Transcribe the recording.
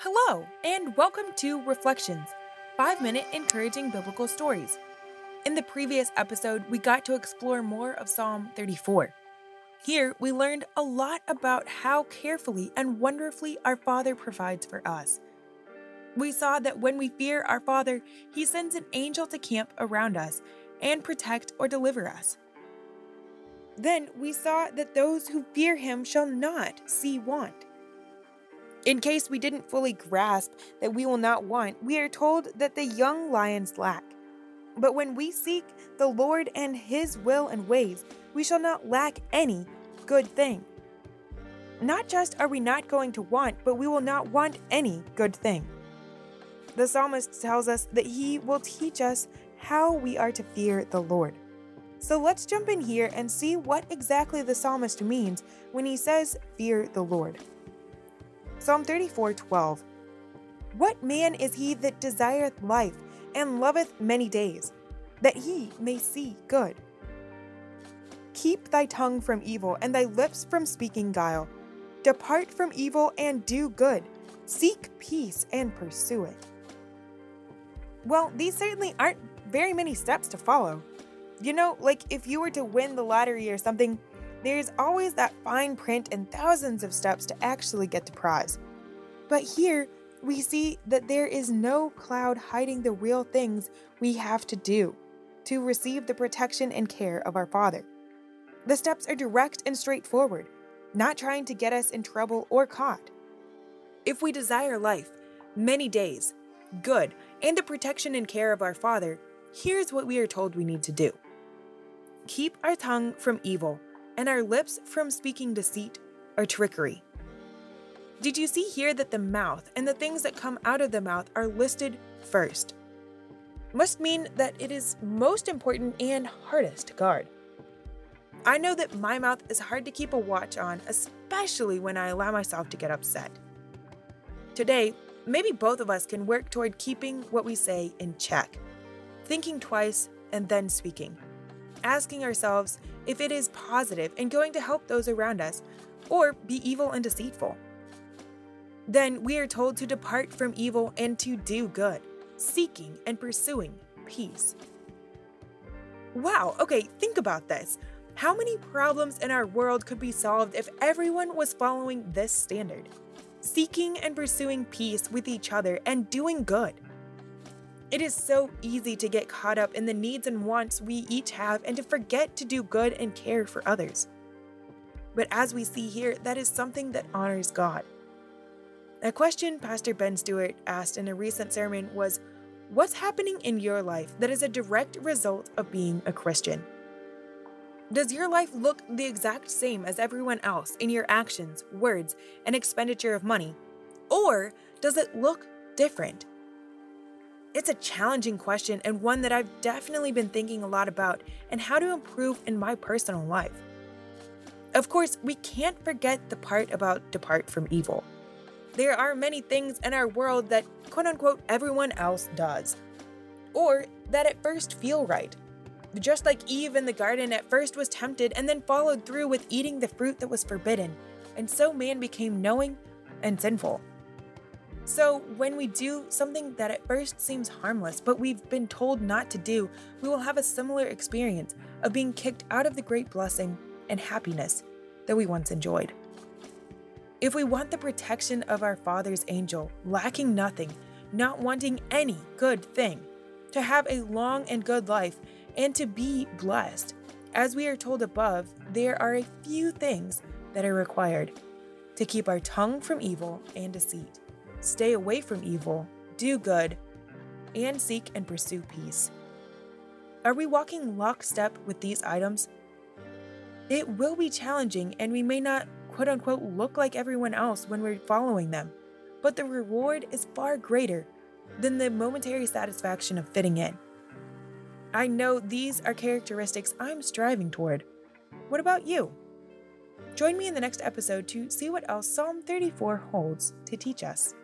Hello, and welcome to Reflections, five minute encouraging biblical stories. In the previous episode, we got to explore more of Psalm 34. Here, we learned a lot about how carefully and wonderfully our Father provides for us. We saw that when we fear our Father, He sends an angel to camp around us and protect or deliver us. Then we saw that those who fear Him shall not see want. In case we didn't fully grasp that we will not want, we are told that the young lions lack. But when we seek the Lord and His will and ways, we shall not lack any good thing. Not just are we not going to want, but we will not want any good thing. The psalmist tells us that he will teach us how we are to fear the Lord. So let's jump in here and see what exactly the psalmist means when he says, Fear the Lord. Psalm 34 12. What man is he that desireth life and loveth many days, that he may see good? Keep thy tongue from evil and thy lips from speaking guile. Depart from evil and do good. Seek peace and pursue it. Well, these certainly aren't very many steps to follow. You know, like if you were to win the lottery or something, there's always that fine print and thousands of steps to actually get the prize. But here, we see that there is no cloud hiding the real things we have to do to receive the protection and care of our Father. The steps are direct and straightforward, not trying to get us in trouble or caught. If we desire life, many days, good, and the protection and care of our Father, here's what we are told we need to do keep our tongue from evil and our lips from speaking deceit or trickery. Did you see here that the mouth and the things that come out of the mouth are listed first? Must mean that it is most important and hardest to guard. I know that my mouth is hard to keep a watch on, especially when I allow myself to get upset. Today, maybe both of us can work toward keeping what we say in check, thinking twice and then speaking, asking ourselves if it is positive and going to help those around us, or be evil and deceitful. Then we are told to depart from evil and to do good, seeking and pursuing peace. Wow, okay, think about this. How many problems in our world could be solved if everyone was following this standard? Seeking and pursuing peace with each other and doing good. It is so easy to get caught up in the needs and wants we each have and to forget to do good and care for others. But as we see here, that is something that honors God. A question Pastor Ben Stewart asked in a recent sermon was What's happening in your life that is a direct result of being a Christian? Does your life look the exact same as everyone else in your actions, words, and expenditure of money? Or does it look different? It's a challenging question and one that I've definitely been thinking a lot about and how to improve in my personal life. Of course, we can't forget the part about depart from evil. There are many things in our world that, quote unquote, everyone else does, or that at first feel right. Just like Eve in the garden at first was tempted and then followed through with eating the fruit that was forbidden, and so man became knowing and sinful. So, when we do something that at first seems harmless, but we've been told not to do, we will have a similar experience of being kicked out of the great blessing and happiness that we once enjoyed. If we want the protection of our Father's angel, lacking nothing, not wanting any good thing, to have a long and good life, and to be blessed, as we are told above, there are a few things that are required to keep our tongue from evil and deceit, stay away from evil, do good, and seek and pursue peace. Are we walking lockstep with these items? It will be challenging, and we may not quote unquote look like everyone else when we're following them, but the reward is far greater than the momentary satisfaction of fitting in. I know these are characteristics I'm striving toward. What about you? Join me in the next episode to see what else Psalm 34 holds to teach us.